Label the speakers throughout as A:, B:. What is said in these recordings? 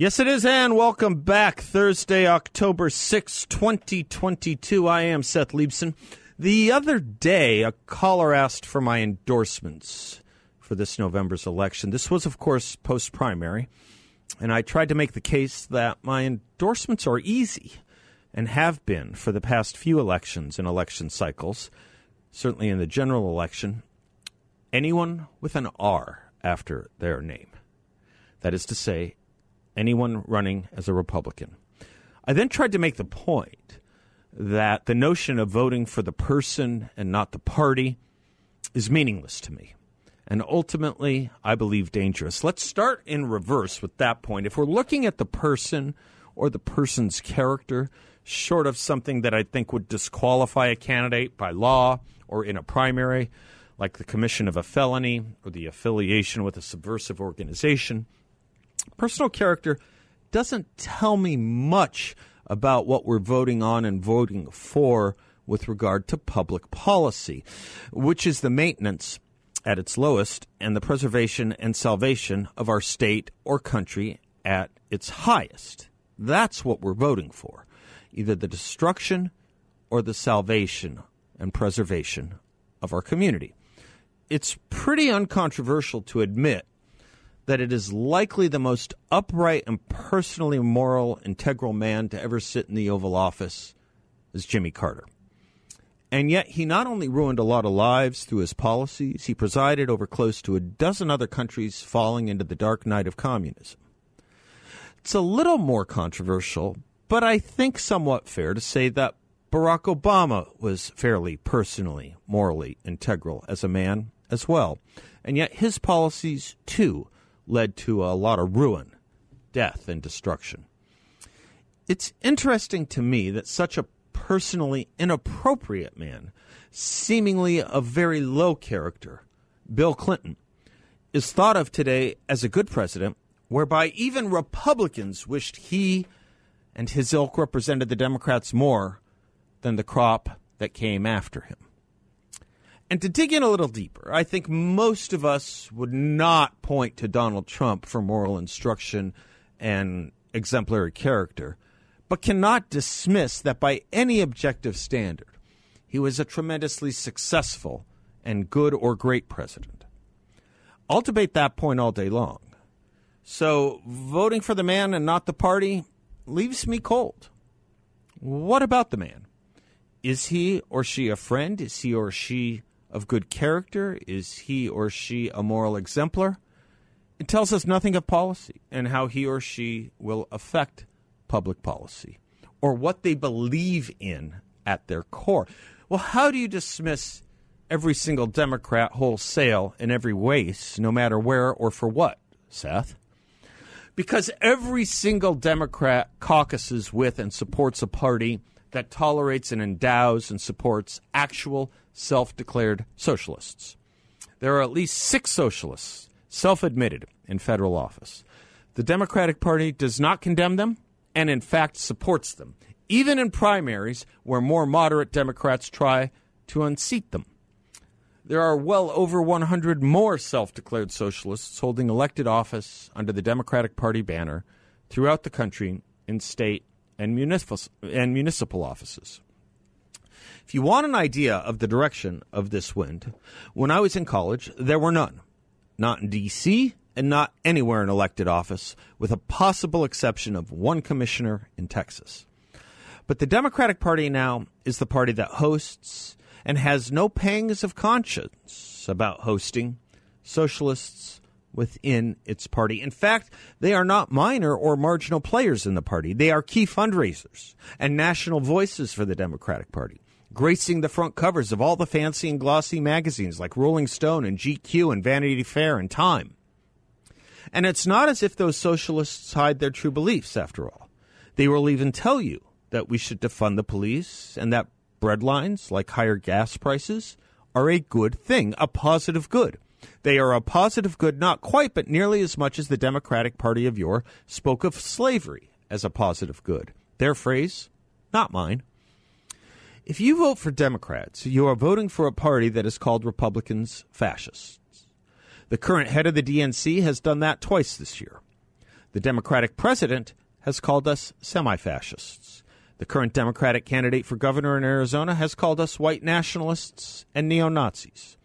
A: Yes, it is, and welcome back. Thursday, October 6, 2022. I am Seth Leibsohn. The other day, a caller asked for my endorsements for this November's election. This was, of course, post primary, and I tried to make the case that my endorsements are easy and have been for the past few elections and election cycles, certainly in the general election. Anyone with an R after their name. That is to say, anyone running as a Republican. I then tried to make the point that the notion of voting for the person and not the party is meaningless to me. And ultimately, I believe dangerous. Let's start in reverse with that point. If we're looking at the person or the person's character, short of something that I think would disqualify a candidate by law or in a primary, like the commission of a felony or the affiliation with a subversive organization, personal character doesn't tell me much about what we're voting on and voting for with regard to public policy, which is the maintenance at its lowest and the preservation and salvation of our state or country at its highest. That's what we're voting for either the destruction or the salvation and preservation of our community. It's pretty uncontroversial to admit that it is likely the most upright and personally moral, integral man to ever sit in the Oval Office is Jimmy Carter. And yet, he not only ruined a lot of lives through his policies, he presided over close to a dozen other countries falling into the dark night of communism. It's a little more controversial, but I think somewhat fair to say that Barack Obama was fairly personally, morally integral as a man as well. And yet, his policies, too, led to a lot of ruin, death, and destruction. It's interesting to me that such a personally inappropriate man, seemingly of very low character, Bill Clinton, is thought of today as a good president, whereby even Republicans wished he and his ilk represented the Democrats more than the crop that came after him. And to dig in a little deeper, I think most of us would not point to Donald Trump for moral instruction and exemplary character, but cannot dismiss that by any objective standard, he was a tremendously successful and good or great president. I'll debate that point all day long. So, voting for the man and not the party leaves me cold. What about the man? Is he or she a friend? Is he or she of good character? Is he or she a moral exemplar? It tells us nothing of policy and how he or she will affect public policy or what they believe in at their core. Well, how do you dismiss every single Democrat wholesale in every waste, no matter where or for what, Seth? Because every single Democrat caucuses with and supports a party that tolerates and endows and supports actual self declared socialists. There are at least six socialists, self admitted, in federal office. The Democratic Party does not condemn them and, in fact, supports them, even in primaries where more moderate Democrats try to unseat them. There are well over 100 more self declared socialists holding elected office under the Democratic Party banner throughout the country in state and municipal, and municipal offices. If you want an idea of the direction of this wind, when I was in college, there were none. Not in D.C. and not anywhere in elected office, with a possible exception of one commissioner in Texas. But the Democratic Party now is the party that hosts and has no pangs of conscience about hosting socialists within its party. In fact, they are not minor or marginal players in the party. They are key fundraisers and national voices for the Democratic Party gracing the front covers of all the fancy and glossy magazines like Rolling Stone and GQ and Vanity Fair and Time. And it's not as if those socialists hide their true beliefs, after all. They will even tell you that we should defund the police and that breadlines, like higher gas prices, are a good thing, a positive good. They are a positive good, not quite, but nearly as much as the Democratic Party of yore spoke of slavery as a positive good. Their phrase, not mine. If you vote for Democrats, you are voting for a party that is called Republicans fascists. The current head of the DNC has done that twice this year. The Democratic president has called us semi fascists. The current Democratic candidate for governor in Arizona has called us white nationalists and neo Nazis.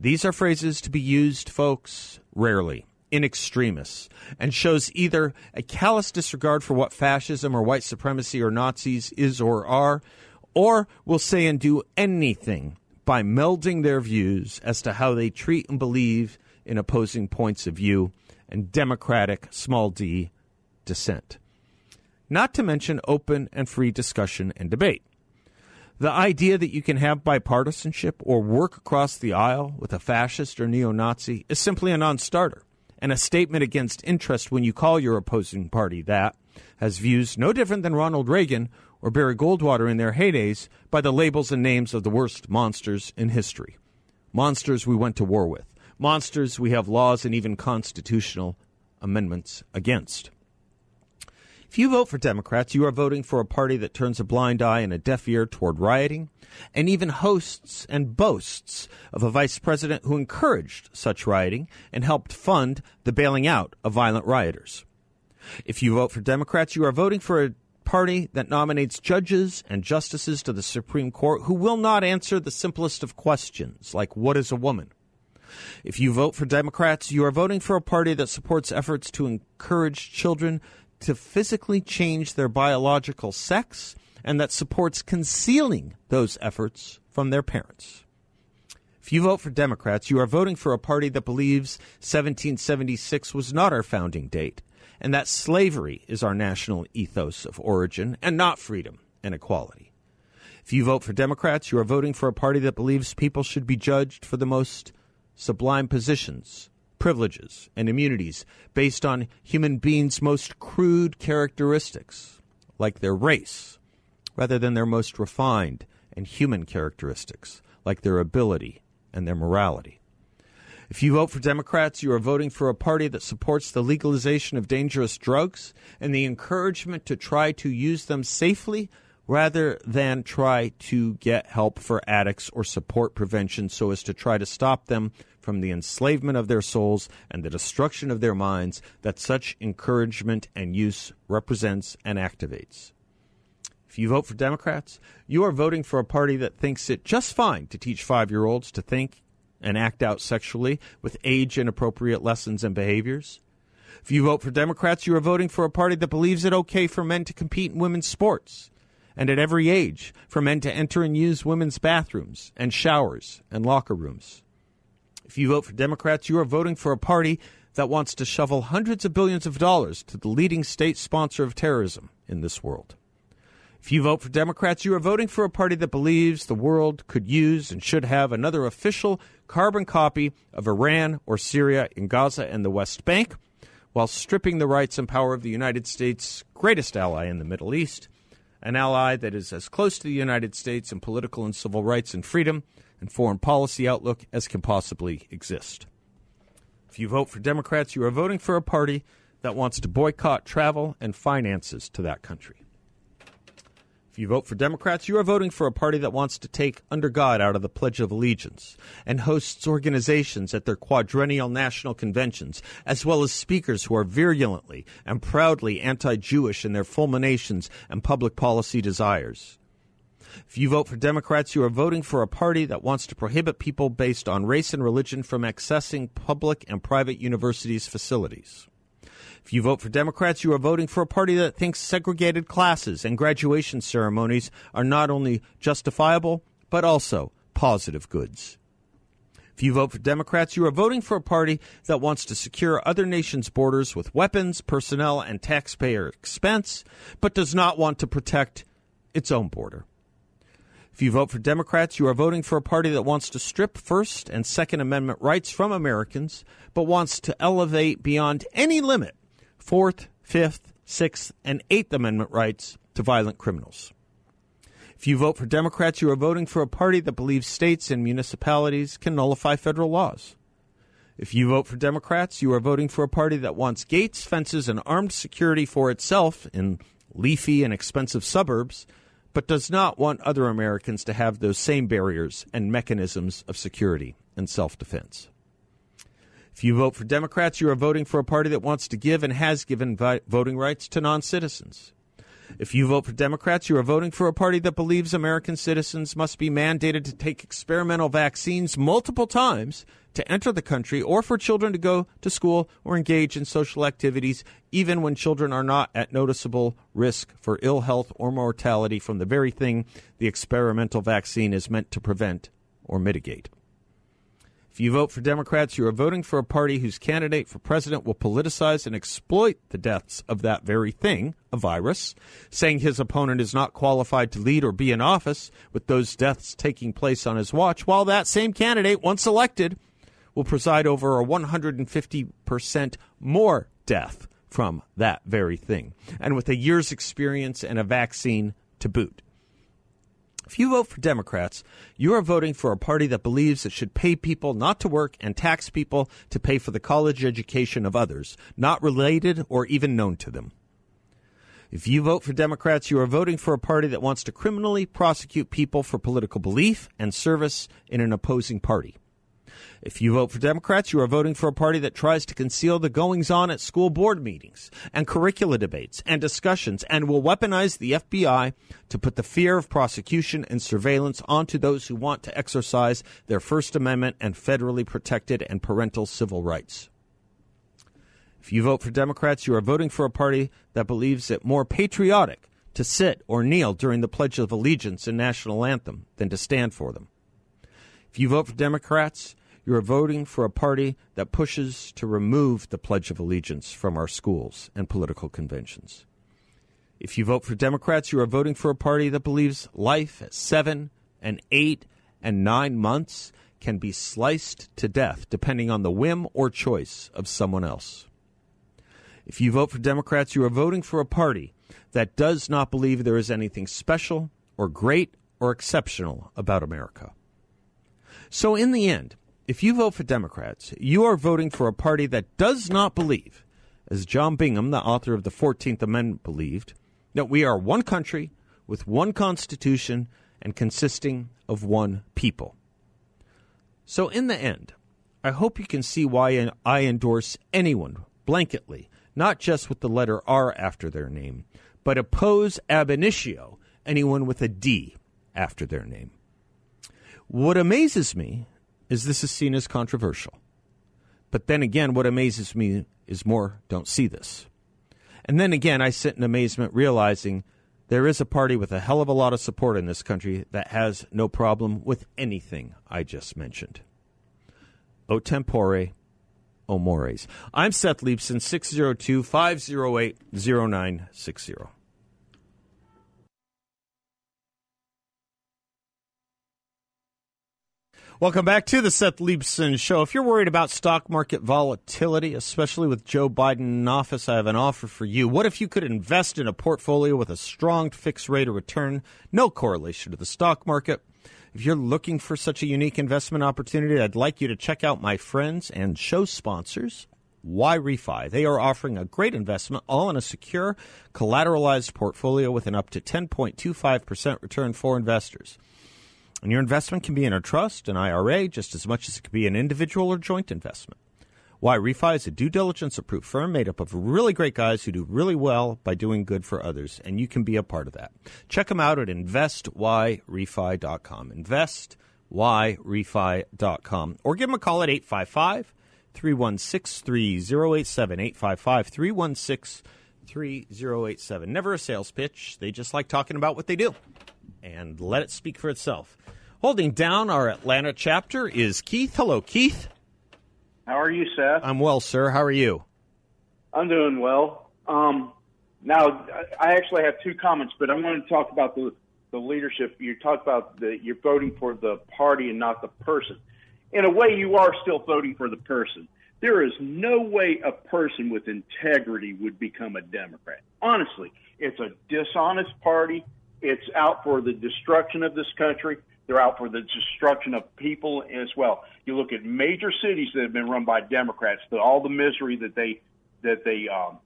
A: These are phrases to be used, folks, rarely, in extremis, and shows either a callous disregard for what fascism or white supremacy or Nazis is or are, or will say and do anything by melding their views as to how they treat and believe in opposing points of view and democratic, small d, dissent not to mention open and free discussion and debate. The idea that you can have bipartisanship or work across the aisle with a fascist or neo Nazi is simply a non starter and a statement against interest when you call your opposing party that has views no different than Ronald Reagan or Barry Goldwater in their heydays by the labels and names of the worst monsters in history. Monsters we went to war with, monsters we have laws and even constitutional amendments against. If you vote for Democrats, you are voting for a party that turns a blind eye and a deaf ear toward rioting, and even hosts and boasts of a vice president who encouraged such rioting and helped fund the bailing out of violent rioters. If you vote for Democrats, you are voting for a party that nominates judges and justices to the Supreme Court who will not answer the simplest of questions, like what is a woman? If you vote for Democrats, you are voting for a party that supports efforts to encourage children to physically change their biological sex and that supports concealing those efforts from their parents. If you vote for Democrats, you are voting for a party that believes 1776 was not our founding date and that slavery is our national ethos of origin and not freedom and equality. If you vote for Democrats, you are voting for a party that believes people should be judged for the most sublime positions privileges and immunities based on human beings' most crude characteristics, like their race, rather than their most refined and human characteristics, like their ability and their morality. If you vote for Democrats, you are voting for a party that supports the legalization of dangerous drugs and the encouragement to try to use them safely rather than try to get help for addicts or support prevention so as to try to stop them from the enslavement of their souls and the destruction of their minds that such encouragement and use represents and activates. If you vote for Democrats, you are voting for a party that thinks it just fine to teach five year olds to think and act out sexually with age inappropriate lessons and behaviors. If you vote for Democrats, you are voting for a party that believes it okay for men to compete in women's sports and at every age for men to enter and use women's bathrooms and showers and locker rooms. If you vote for Democrats, you are voting for a party that wants to shovel hundreds of billions of dollars to the leading state sponsor of terrorism in this world. If you vote for Democrats, you are voting for a party that believes the world could use and should have another official carbon copy of Iran or Syria in Gaza and the West Bank, while stripping the rights and power of the United States' greatest ally in the Middle East, an ally that is as close to the United States in political and civil rights and freedom and foreign policy outlook as can possibly exist. If you vote for Democrats, you are voting for a party that wants to boycott travel and finances to that country. If you vote for Democrats, you are voting for a party that wants to take under God out of the Pledge of Allegiance and hosts organizations at their quadrennial national conventions, as well as speakers who are virulently and proudly anti Jewish in their fulminations and public policy desires. If you vote for Democrats, you are voting for a party that wants to prohibit people based on race and religion from accessing public and private universities' facilities. If you vote for Democrats, you are voting for a party that thinks segregated classes and graduation ceremonies are not only justifiable, but also positive goods. If you vote for Democrats, you are voting for a party that wants to secure other nations' borders with weapons, personnel, and taxpayer expense, but does not want to protect its own border. If you vote for Democrats, you are voting for a party that wants to strip First and Second Amendment rights from Americans, but wants to elevate beyond any limit Fourth, Fifth, Sixth, and Eighth Amendment rights to violent criminals. If you vote for Democrats, you are voting for a party that believes states and municipalities can nullify federal laws. If you vote for Democrats, you are voting for a party that wants gates, fences, and armed security for itself in leafy and expensive suburbs but does not want other Americans to have those same barriers and mechanisms of security and self defense. If you vote for Democrats, you are voting for a party that wants to give and has given vi- voting rights to non citizens. If you vote for Democrats, you are voting for a party that believes American citizens must be mandated to take experimental vaccines multiple times to enter the country or for children to go to school or engage in social activities, even when children are not at noticeable risk for ill health or mortality from the very thing the experimental vaccine is meant to prevent or mitigate. If you vote for Democrats, you are voting for a party whose candidate for president will politicize and exploit the deaths of that very thing, a virus, saying his opponent is not qualified to lead or be in office with those deaths taking place on his watch, while that same candidate, once elected, will preside over a 150% more death from that very thing, and with a year's experience and a vaccine to boot. If you vote for Democrats, you are voting for a party that believes it should pay people not to work and tax people to pay for the college education of others, not related or even known to them. If you vote for Democrats, you are voting for a party that wants to criminally prosecute people for political belief and service in an opposing party. If you vote for Democrats, you are voting for a party that tries to conceal the goings on at school board meetings and curricula debates and discussions and will weaponize the FBI to put the fear of prosecution and surveillance onto those who want to exercise their First Amendment and federally protected and parental civil rights. If you vote for Democrats, you are voting for a party that believes it more patriotic to sit or kneel during the Pledge of Allegiance and national anthem than to stand for them. If you vote for Democrats, you are voting for a party that pushes to remove the Pledge of Allegiance from our schools and political conventions. If you vote for Democrats, you are voting for a party that believes life at seven and eight and nine months can be sliced to death depending on the whim or choice of someone else. If you vote for Democrats, you are voting for a party that does not believe there is anything special or great or exceptional about America. So, in the end, if you vote for Democrats, you are voting for a party that does not believe, as John Bingham, the author of the 14th Amendment, believed, that we are one country with one constitution and consisting of one people. So, in the end, I hope you can see why I endorse anyone blanketly, not just with the letter R after their name, but oppose ab initio anyone with a D after their name. What amazes me is this is seen as controversial. But then again, what amazes me is more don't see this. And then again, I sit in amazement realizing there is a party with a hell of a lot of support in this country that has no problem with anything I just mentioned. O tempore, o mores. I'm Seth Leibsohn, 602 508 0960. Welcome back to the Seth Leibsohn Show. If you're worried about stock market volatility, especially with Joe Biden in office, I have an offer for you. What if you could invest in a portfolio with a strong fixed rate of return, no correlation to the stock market? If you're looking for such a unique investment opportunity, I'd like you to check out my friends and show sponsors, YRefy. They are offering a great investment, all in a secure, collateralized portfolio with an up to 10.25% return for investors. And your investment can be in a trust, an IRA, just as much as it could be an individual or joint investment. YRefy is a due diligence approved firm made up of really great guys who do really well by doing good for others, and you can be a part of that. Check them out at investyrefy.com. Investyrefy.com. Or give them a call at 855 316 3087. 855 316 3087. Never a sales pitch. They just like talking about what they do and let it speak for itself. Holding down our Atlanta chapter is Keith. Hello, Keith.
B: How are you, Seth?
A: I'm well, sir. How are you?
B: I'm doing well. Um, now, I actually have two comments, but I want to talk about the the leadership. You talk about the you're voting for the party and not the person. In a way, you are still voting for the person. There is no way a person with integrity would become a Democrat. Honestly, it's a dishonest party. It's out for the destruction of this country. They're out for the destruction of people as well. You look at major cities that have been run by Democrats, the, all the misery that they that they um,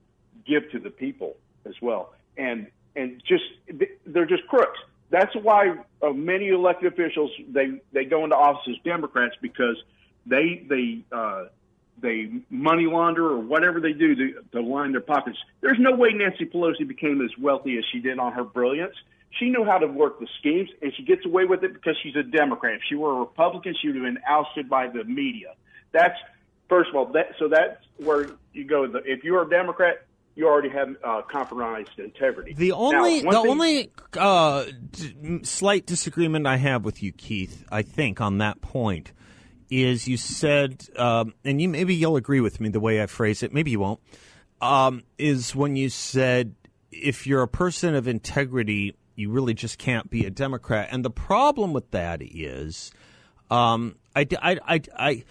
B: give to the people as well, and and just they're just crooks. That's why uh, many elected officials they they go into office as Democrats because they they uh, they money launder or whatever they do to, to line their pockets. There's no way Nancy Pelosi became as wealthy as she did on her brilliance. She knew how to work the schemes, and she gets away with it because she's a Democrat. If she were a Republican, she would have been ousted by the media. That's first of all. That so that's where you go. If you're a Democrat, you already have uh, compromised integrity.
A: The only now, the thing, only uh, d- slight disagreement I have with you, Keith, I think on that point is you said, um, and you maybe you'll agree with me the way I phrase it. Maybe you won't. Um, is when you said if you're a person of integrity, you really just can't be a Democrat. And the problem with that is, um, I, I, I, I,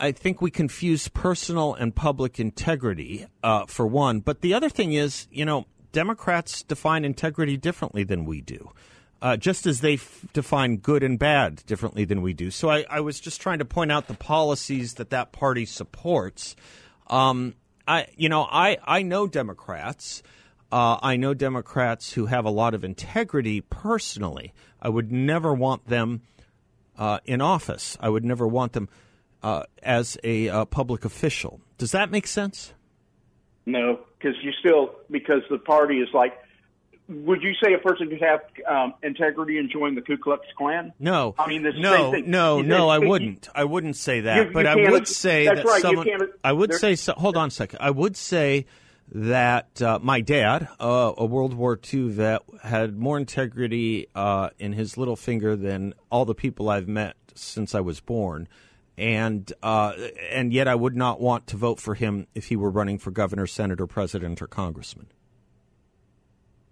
A: I think we confuse personal and public integrity uh, for one. But the other thing is, you know, Democrats define integrity differently than we do. Uh, just as they f- define good and bad differently than we do. So I, I, was just trying to point out the policies that that party supports. Um, I, you know, I, I know Democrats uh, I know Democrats who have a lot of integrity personally. I would never want them uh, in office. I would never want them uh, as a uh, public official. Does that make sense?
B: No, because you still because the party is like. Would you say a person could have um, integrity and join the Ku Klux Klan?
A: No,
B: I mean this.
A: no, no, no. I wouldn't. I wouldn't say that.
B: You,
A: but
B: you
A: I would say
B: that
A: right,
B: someone.
A: I would say. So, hold on a second. I would say that uh, my dad, uh, a World War II vet, had more integrity uh, in his little finger than all the people I've met since I was born, and uh, and yet I would not want to vote for him if he were running for governor, senator, president, or congressman.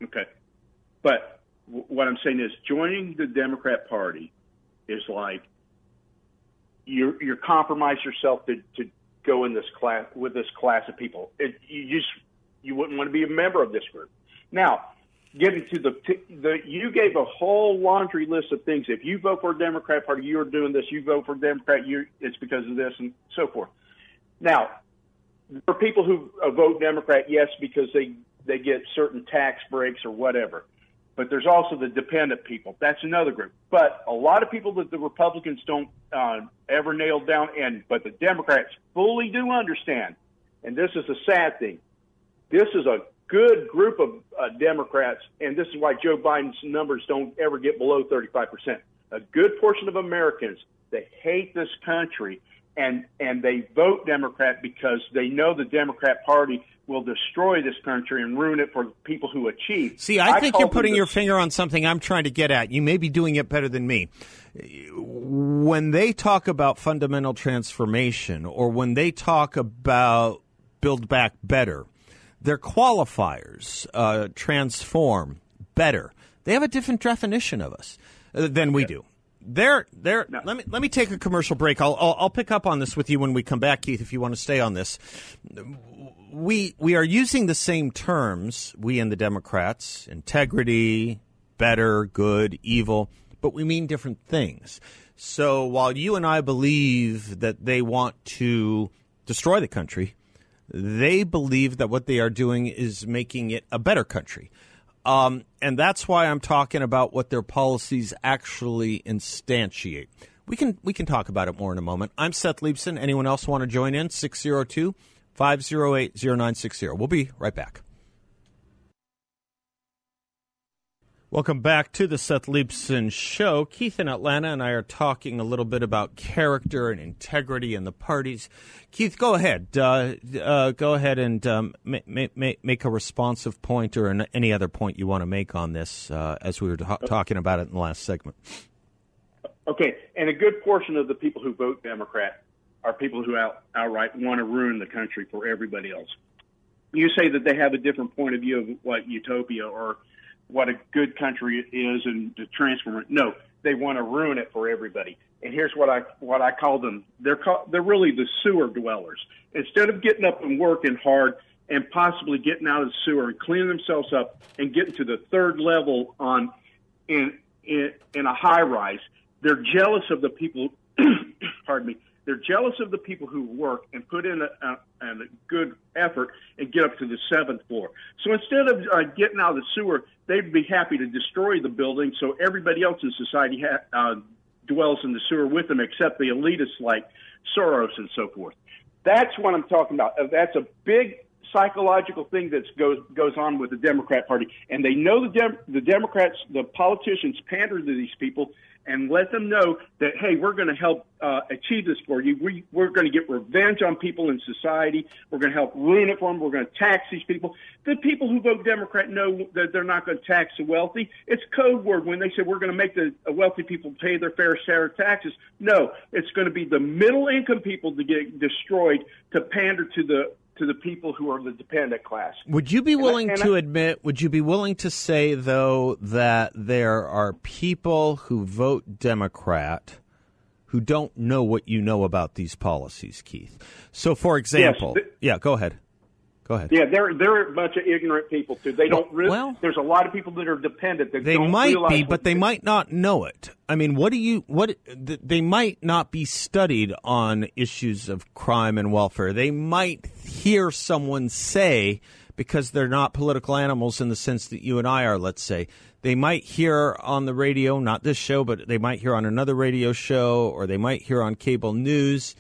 B: Okay, but w- what I'm saying is joining the Democrat Party is like you you compromise yourself to, to go in this class with this class of people. It, you just you wouldn't want to be a member of this group. Now, getting to the, the you gave a whole laundry list of things. If you vote for a Democrat Party, you're doing this. You vote for a Democrat, you it's because of this and so forth. Now, for people who vote Democrat, yes, because they they get certain tax breaks or whatever. But there's also the dependent people. That's another group. But a lot of people that the Republicans don't uh, ever nail down, and but the Democrats fully do understand. And this is a sad thing this is a good group of uh, Democrats, and this is why Joe Biden's numbers don't ever get below 35%. A good portion of Americans, they hate this country and, and they vote Democrat because they know the Democrat Party will destroy this country and ruin it for people who achieve.
A: See, I, I think you're putting your finger on something I'm trying to get at. You may be doing it better than me. When they talk about fundamental transformation or when they talk about build back better, their qualifiers uh, transform better. They have a different definition of us uh, than we do. They're, they're, no. let me let me take a commercial break. I'll, I'll, I'll pick up on this with you when we come back, Keith. If you want to stay on this, we we are using the same terms. We and the Democrats: integrity, better, good, evil, but we mean different things. So while you and I believe that they want to destroy the country, they believe that what they are doing is making it a better country. Um, and that's why I'm talking about what their policies actually instantiate. We can we can talk about it more in a moment. I'm Seth Leibsohn. Anyone else want to join in? 602 508 0960. We'll be right back. Welcome back to the Seth Leibsohn Show. Keith in Atlanta and I are talking a little bit about character and integrity in the parties. Keith, go ahead. Uh, uh, go ahead and um, make a responsive point or an, any other point you want to make on this uh, as we were ta- talking about it in the last segment.
B: Okay, and a good portion of the people who vote Democrat are people who out, outright want to ruin the country for everybody else. You say that they have a different point of view of what utopia or what a good country is and to transform it. No, they want to ruin it for everybody. And here's what I what I call them. They're called, they're really the sewer dwellers. Instead of getting up and working hard and possibly getting out of the sewer and cleaning themselves up and getting to the third level on in in, in a high rise, they're jealous of the people. pardon me. They're jealous of the people who work and put in a, a, a good effort and get up to the seventh floor. So instead of uh, getting out of the sewer, they'd be happy to destroy the building so everybody else in society ha- uh, dwells in the sewer with them, except the elitists like Soros and so forth. That's what I'm talking about. Uh, that's a big psychological thing that goes goes on with the Democrat Party, and they know the Dem- the Democrats, the politicians pander to these people and let them know that hey, we're going to help uh, achieve this for you. We we're going to get revenge on people in society. We're going to help ruin it for them. We're going to tax these people. The people who vote Democrat know that they're not going to tax the wealthy. It's code word when they say we're going to make the wealthy people pay their fair share of taxes. No, it's going to be the middle income people to get destroyed to pander to the to the people who are the dependent class.
A: Would you be willing and I, and to I, admit, would you be willing to say, though, that there are people who vote Democrat who don't know what you know about these policies, Keith? So, for example, yes, yeah, go ahead. Go ahead.
B: Yeah, they're they're a bunch of ignorant people too. They don't really. Well, there's a lot of people that are dependent. That
A: they might be, but they might not know it. I mean, what do you what? They might not be studied on issues of crime and welfare. They might hear someone say because they're not political animals in the sense that you and I are. Let's say they might hear on the radio, not this show, but they might hear on another radio show, or they might hear on cable news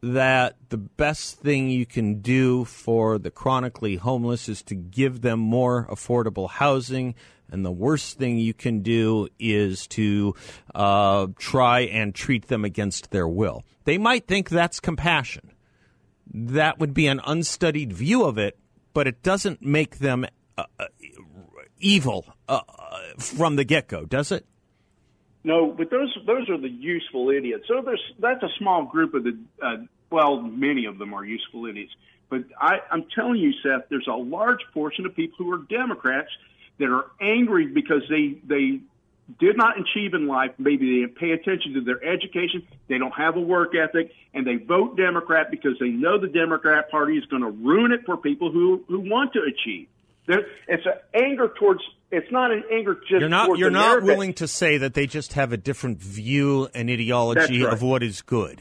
A: that the best thing you can do for the chronically homeless is to give them more affordable housing. And the worst thing you can do is to uh, try and treat them against their will. They might think that's compassion. That would be an unstudied view of it, but it doesn't make them uh, uh evil uh, from the get go, does it?
B: No, but those those are the useful idiots. So there's that's a small group of the uh, well, many of them are useful idiots. But I, I'm telling you, Seth, there's a large portion of people who are Democrats that are angry because they they did not achieve in life. Maybe they didn't pay attention to their education. They don't have a work ethic, and they vote Democrat because they know the Democrat Party is going to ruin it for people who who want to achieve. There, it's an anger towards. It's not an anger just.
A: You're not. You're not willing to say that they just have a different view and ideology right. of what is good.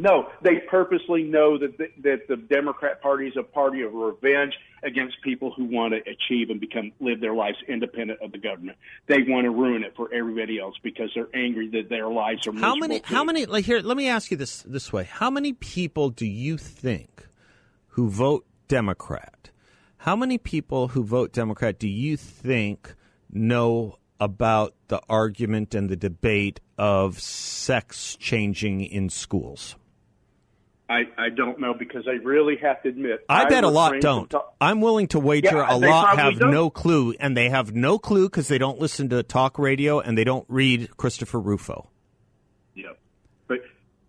B: No, they purposely know that the, that the Democrat Party is a party of revenge against people who want to achieve and become live their lives independent of the government. They want to ruin it for everybody else because they're angry that their lives are.
A: How many?
B: Too.
A: How many? Like here, let me ask you this this way: How many people do you think who vote Democrat? How many people who vote Democrat do you think know about the argument and the debate of sex changing in schools?
B: I, I don't know because I really have to admit.
A: I, I bet a lot don't. Talk- I'm willing to wager yeah, a lot have don't. no clue, and they have no clue because they don't listen to talk radio and they don't read Christopher Rufo.
B: Yeah, but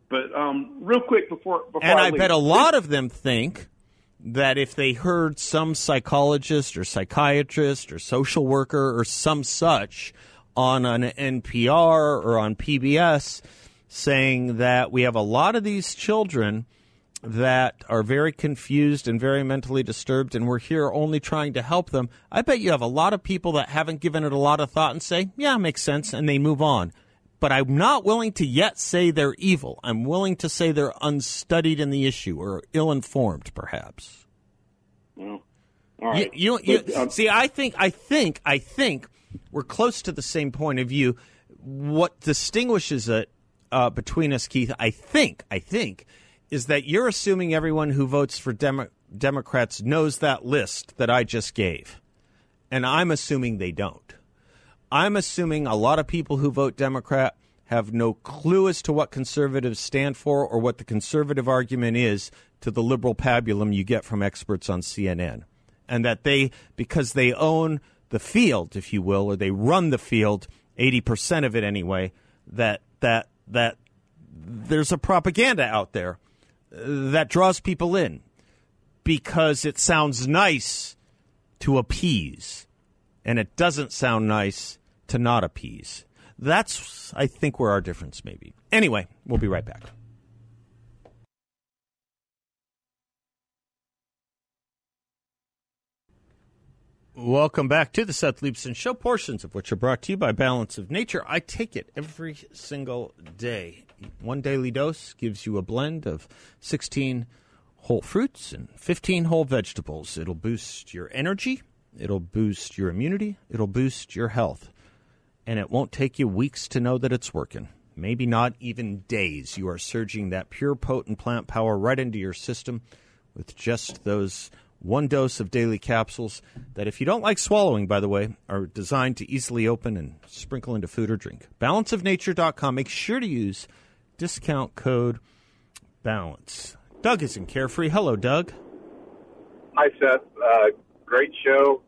B: but um, real quick before before
A: and I,
B: I
A: bet a lot of them think that if they heard some psychologist or psychiatrist or social worker or some such on an NPR or on PBS saying that we have a lot of these children that are very confused and very mentally disturbed, and we're here only trying to help them. I bet you have a lot of people that haven't given it a lot of thought and say, yeah, makes sense, and they move on. But I'm not willing to yet say they're evil. I'm willing to say they're unstudied in the issue or ill informed, perhaps.
B: Well, all right.
A: You, you, you um, see, I think, I think, I think we're close to the same point of view. What distinguishes it uh, between us, Keith, I think, I think, is that you're assuming everyone who votes for Demo- Democrats knows that list that I just gave. And I'm assuming they don't. I'm assuming a lot of people who vote Democrat have no clue as to what conservatives stand for or what the conservative argument is to the liberal pabulum you get from experts on CNN. And that they, because they own the field, if you will, or they run the field, 80% of it anyway, that, that that there's a propaganda out there uh, that draws people in because it sounds nice to appease and it doesn't sound nice to not appease. That's, I think, where our difference may be. Anyway, we'll be right back. Welcome back to the Seth Leibsohn Show, portions of which are brought to you by Balance of Nature. I take it every single day. One daily dose gives you a blend of 16 whole fruits and 15 whole vegetables. It'll boost your energy, it'll boost your immunity, it'll boost your health. And it won't take you weeks to know that it's working. Maybe not even days. You are surging that pure, potent plant power right into your system with just those one dose of daily capsules that, if you don't like swallowing, by the way, are designed to easily open and sprinkle into food or drink. Balanceofnature.com. Make sure to use discount code BALANCE. Doug is in Carefree. Hello, Doug.
C: Hi, Seth. Uh, great show.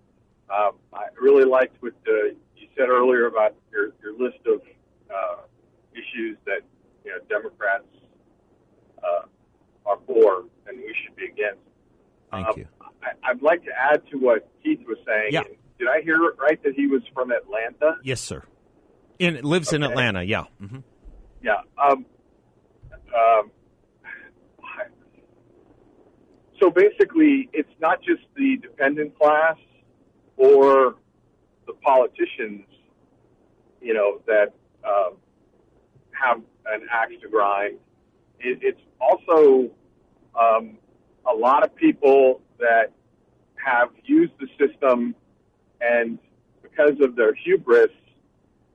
C: Uh, I really liked what uh, you said earlier about your, your list of uh, issues that you know Democrats uh, are for and we should be against.
A: Thank
C: Um,
A: you.
C: I, I'd like to add to what Keith was saying.
A: Yeah.
C: Did I hear it right that he was from Atlanta?
A: Yes, sir. In lives in Atlanta. Yeah. hmm
C: Yeah. Um, um, so basically, it's not just the dependent class or the politicians, you know, that um, have an axe to grind. It, it's also um, a lot of people that have used the system, and because of their hubris,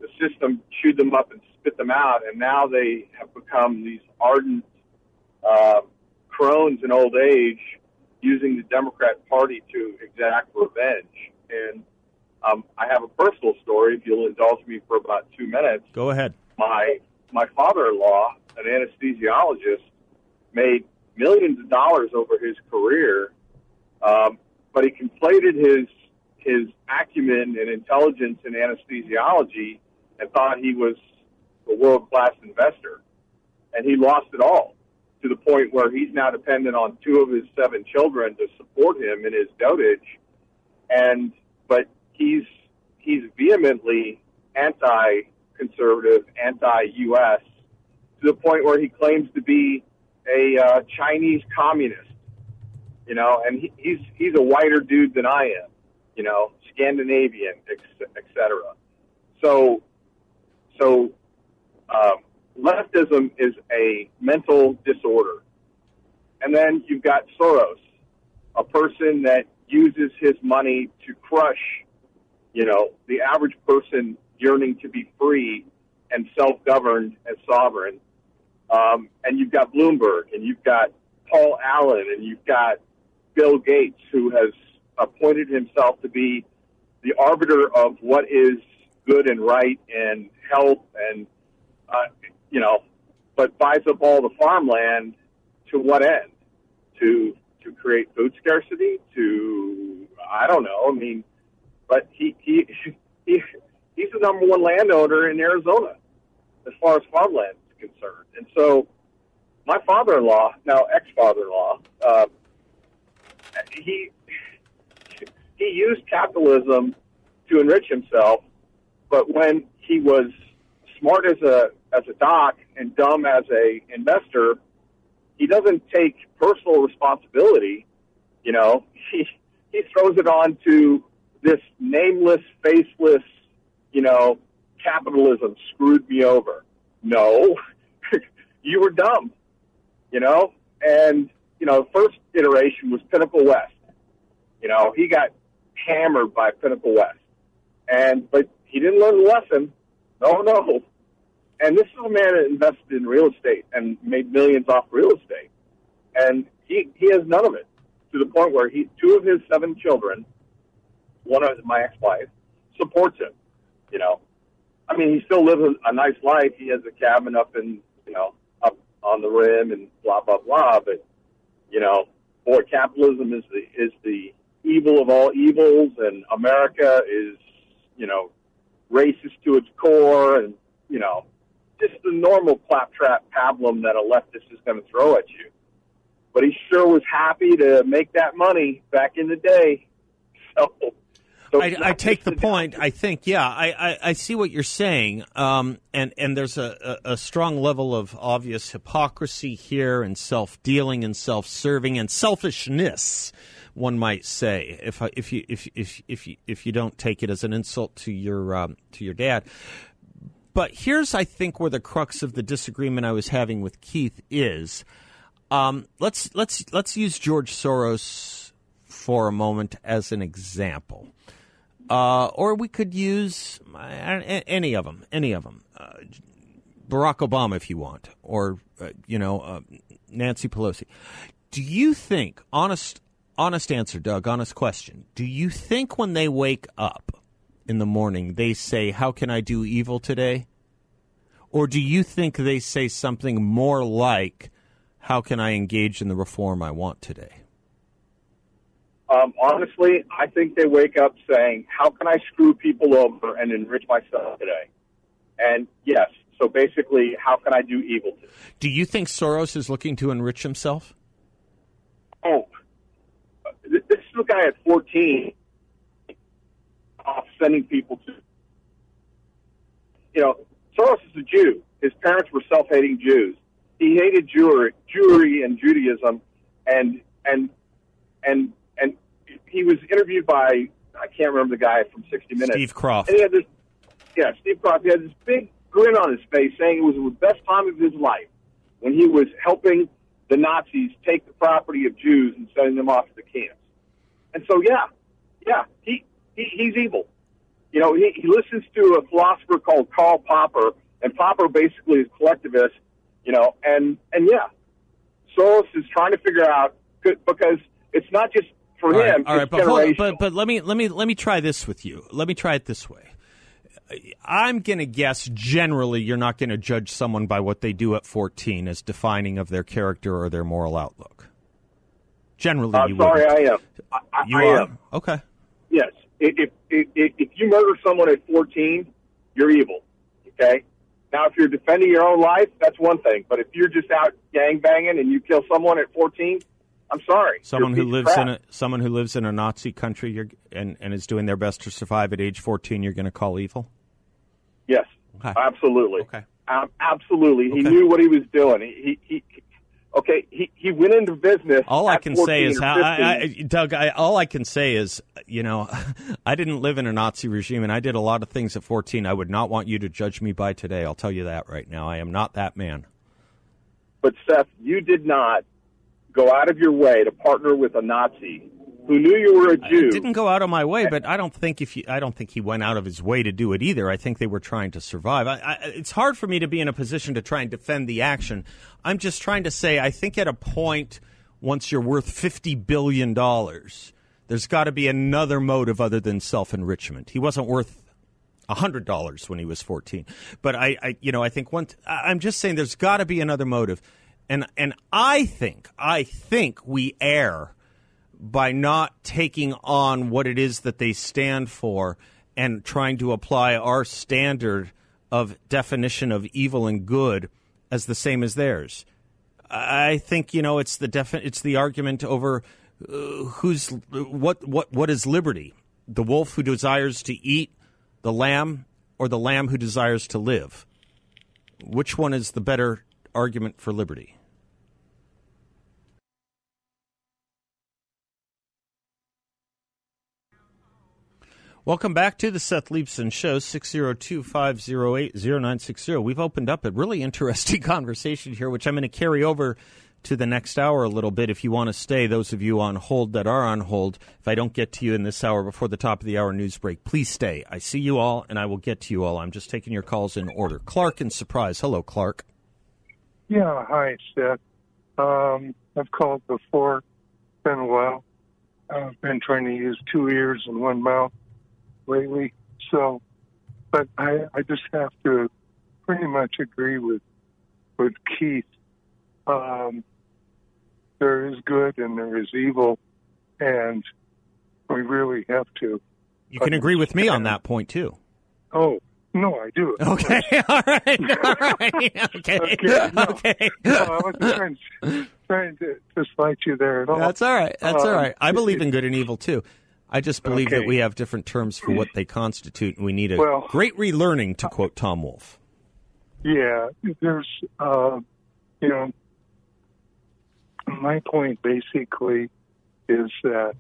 C: the system chewed them up and spit them out, and now they have become these ardent uh, crones in old age, using the Democrat Party to exact revenge. And um, I have a personal story, if you'll indulge me for about two minutes
A: Go ahead.
C: my my father-in-law, an anesthesiologist, made millions of dollars over his career, um, but he conflated his his acumen and intelligence in anesthesiology and thought he was a world-class investor, and he lost it all to the point where he's now dependent on two of his seven children to support him in his dotage, and but he's he's vehemently anti-conservative, anti-U.S. to the point where he claims to be a uh, Chinese communist. You know, and he, he's he's a whiter dude than I am. You know, Scandinavian, et, et. So, so um, leftism is a mental disorder, and then you've got Soros, a person that uses his money to crush you know, the average person yearning to be free and self-governed and sovereign. Um, and you've got Bloomberg, and you've got Paul Allen, and you've got Bill Gates, who has appointed himself to be the arbiter of what is good and right and health, and uh, you know, but buys up all the farmland to what end? To to create food scarcity? To I don't know. I mean but he he he he's the number one landowner in Arizona as far as farmland is concerned. And so, my father-in-law, now ex-father-in-law, uh, he he used capitalism to enrich himself, but when he was smart as a as a doc and dumb as a investor, he doesn't take personal responsibility. You know, he he throws it on to this nameless, faceless, you know, capitalism screwed me over. No, you were dumb, you know, and you know, first iteration was Pinnacle West. You know, he got hammered by Pinnacle West, and but he didn't learn the lesson. No, no. And this is a man that invested in real estate and made millions off real estate, and he he has none of it to the point where he two of his seven children one of my ex-wife supports him. You know, I mean, he still lives a, a nice life. He has a cabin up in, you know, up on the rim and blah blah blah. But you know, boy, capitalism is the is the evil of all evils, and America is, you know, racist to its core, and you know, just the normal claptrap pablum that a leftist is going to throw at you. But he sure was happy to make that money back in the day. So. So
A: I, I take the point. I think, yeah, I, I, I see what you're saying, um, and and there's a, a, a strong level of obvious hypocrisy here, and self dealing, and self serving, and selfishness. One might say, if if you if if if you if you don't take it as an insult to your um, to your dad. But here's, I think, where the crux of the disagreement I was having with Keith is. Um, let's let's let's use George Soros for a moment as an example. Uh, or we could use uh, any of them, any of them. Uh, Barack Obama, if you want, or uh, you know uh, Nancy Pelosi. Do you think, honest, honest answer, Doug, honest question? Do you think when they wake up in the morning they say, "How can I do evil today?" Or do you think they say something more like, "How can I engage in the reform I want today"?
C: Um, honestly, I think they wake up saying, "How can I screw people over and enrich myself today?" And yes, so basically, how can I do evil today?
A: Do you think Soros is looking to enrich himself?
C: Oh, this is a guy at 14 off sending people to. You know, Soros is a Jew. His parents were self-hating Jews. He hated Jewry, Jewry and Judaism, and and and and he was interviewed by I can't remember the guy from 60 Minutes.
A: Steve Kroft.
C: And he had this, yeah, Steve Kroft. He had this big grin on his face, saying it was the best time of his life when he was helping the Nazis take the property of Jews and sending them off to the camps. And so, yeah, yeah, he, he he's evil. You know, he, he listens to a philosopher called Karl Popper, and Popper basically is collectivist. You know, and and yeah, Soros is trying to figure out because it's not just for
A: all right,
C: him.
A: all right, but,
C: generational.
A: but but let me let me let me try this with you. Let me try it this way. I'm going to guess generally you're not going to judge someone by what they do at 14 as defining of their character or their moral outlook. Generally,
C: I'm
A: you
C: sorry,
A: wouldn't.
C: I am. I, I,
A: You
C: I
A: are
C: am.
A: okay.
C: If, if, if, if you murder someone at 14, you're evil. Okay? Now, if you're defending your own life, that's one thing. But if you're just out gang banging and you kill someone at 14, I'm sorry.
A: Someone who lives in a someone who lives in a Nazi country you're, and and is doing their best to survive at age 14, you're going to call evil.
C: Yes.
A: Okay.
C: Absolutely.
A: Okay.
C: Um, absolutely. He knew what he was doing. He, he, he okay, he, he went into business.
A: All I can say is how, I, I, Doug. I, all I can say is, you know, I didn't live in a Nazi regime, and I did a lot of things at 14. I would not want you to judge me by today. I'll tell you that right now. I am not that man.
C: But Seth, you did not go out of your way to partner with a Nazi who knew you were a Jew.
A: It didn't go out of my way, but I don't think if you, I don't think he went out of his way to do it either. I think they were trying to survive. I, I, it's hard for me to be in a position to try and defend the action. I'm just trying to say I think at a point once you're worth fifty billion dollars, there's got to be another motive other than self enrichment. He wasn't worth hundred dollars when he was fourteen, but I, I, you know, I think once I- I'm just saying there's got to be another motive, and and I think I think we err by not taking on what it is that they stand for and trying to apply our standard of definition of evil and good as the same as theirs. I think you know it's the defi- it's the argument over uh, who's what what what is liberty? The wolf who desires to eat the lamb or the lamb who desires to live? Which one is the better argument for liberty? Welcome back to the Seth Leibsohn Show, 602-508-0960. We've opened up a really interesting conversation here, which I'm going to carry over to the next hour a little bit. If you want to stay, those of you on hold that are on hold, if I don't get to you in this hour before the top of the hour news break, please stay. I see you all, and I will get to you all. I'm just taking your calls in order. Clark in Surprise. Hello, Clark.
D: Yeah, hi, Seth. Um, I've called before. It's Been a while. I've been trying to use two ears and one mouth lately. So, but I, I just have to pretty much agree with with Keith. Um, there is good and there is evil, and we really have to.
A: You can agree with me on that point, too.
D: Oh no, I do.
A: Okay, all right, all right, okay,
D: Okay, no.
A: okay.
D: No, I wasn't trying, trying to, to slight you there at all.
A: That's all right. That's all
D: Um,
A: right. I believe in good and evil too. I just believe
D: Okay.
A: that we have different terms for what they constitute, and we need a
D: Well-
A: great relearning, to quote Tom Wolfe.
D: Yeah, there's, uh, you know, my point basically is that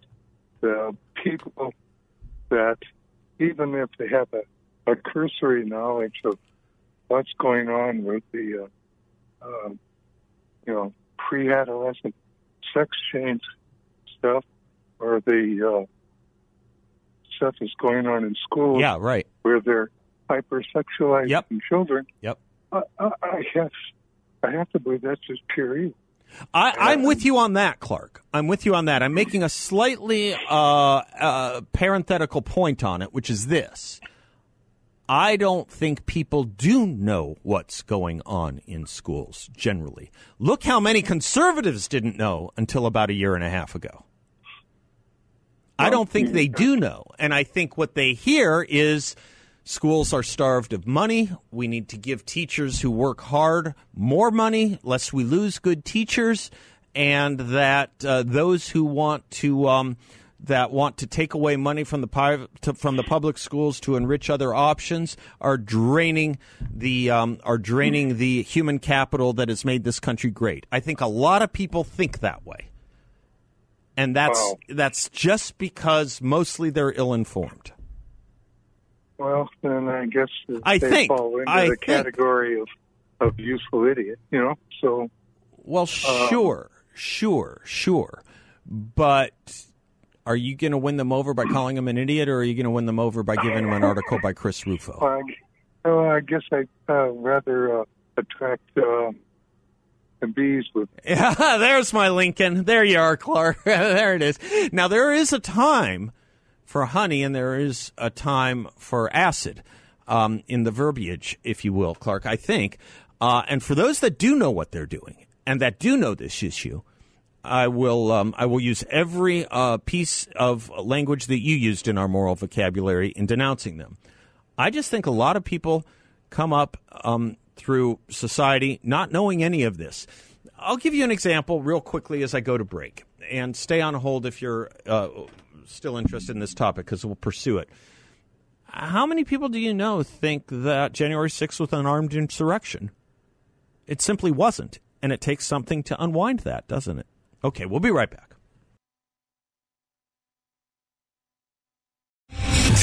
D: the people that, even if they have a, a cursory knowledge of what's going on with the, uh, uh, you know, pre-adolescent sex change stuff or the uh, stuff that's going on in schools
A: Yeah, right.
D: where they're hypersexualizing
A: Yep.
D: children.
A: Yep.
D: I, I, I have, I have to believe that's just pure evil.
A: I, I'm with you on that, Clark. I'm with you on that. I'm making a slightly uh, uh, parenthetical point on it, which is this. I don't think people do know what's going on in schools generally. Look how many conservatives didn't know until about a year and a half ago. I don't think they do know. And I think what they hear is schools are starved of money. We need to give teachers who work hard more money, lest we lose good teachers, and that uh, those who want to. Um, that want to take away money from the private from the public schools to enrich other options are draining the um, are draining the human capital that has made this country great. I think a lot of people think that way and that's
D: Wow.
A: that's just because mostly they're ill informed.
D: Well, then I guess
A: I
D: they
A: think-
D: fall into
A: I
D: the
A: think-
D: category of, of useful idiot, you know? So,
A: Well, sure, sure, sure, but are you going to win them over by calling them an idiot, or are you going to win them over by giving them an article by Chris Rufo?
D: I, oh, I guess I'd uh, rather uh, attract uh, the bees with
A: Yeah, there's my Lincoln. There you are, Clark. there it is. Now there is a time for honey, and there is a time for acid um, in the verbiage, if you will, Clark. I think. Uh, and for those that do know what they're doing and that do know this issue, I will um, I will use every uh, piece of language that you used in our moral vocabulary in denouncing them. I just think a lot of people come up um, through society not knowing any of this. I'll give you an example real quickly as I go to break, and stay on hold if you're uh, still interested in this topic because we'll pursue it. How many people do you know think that January 6th was an armed insurrection? It simply wasn't, and it takes something to unwind that, doesn't it? Okay, we'll be right back.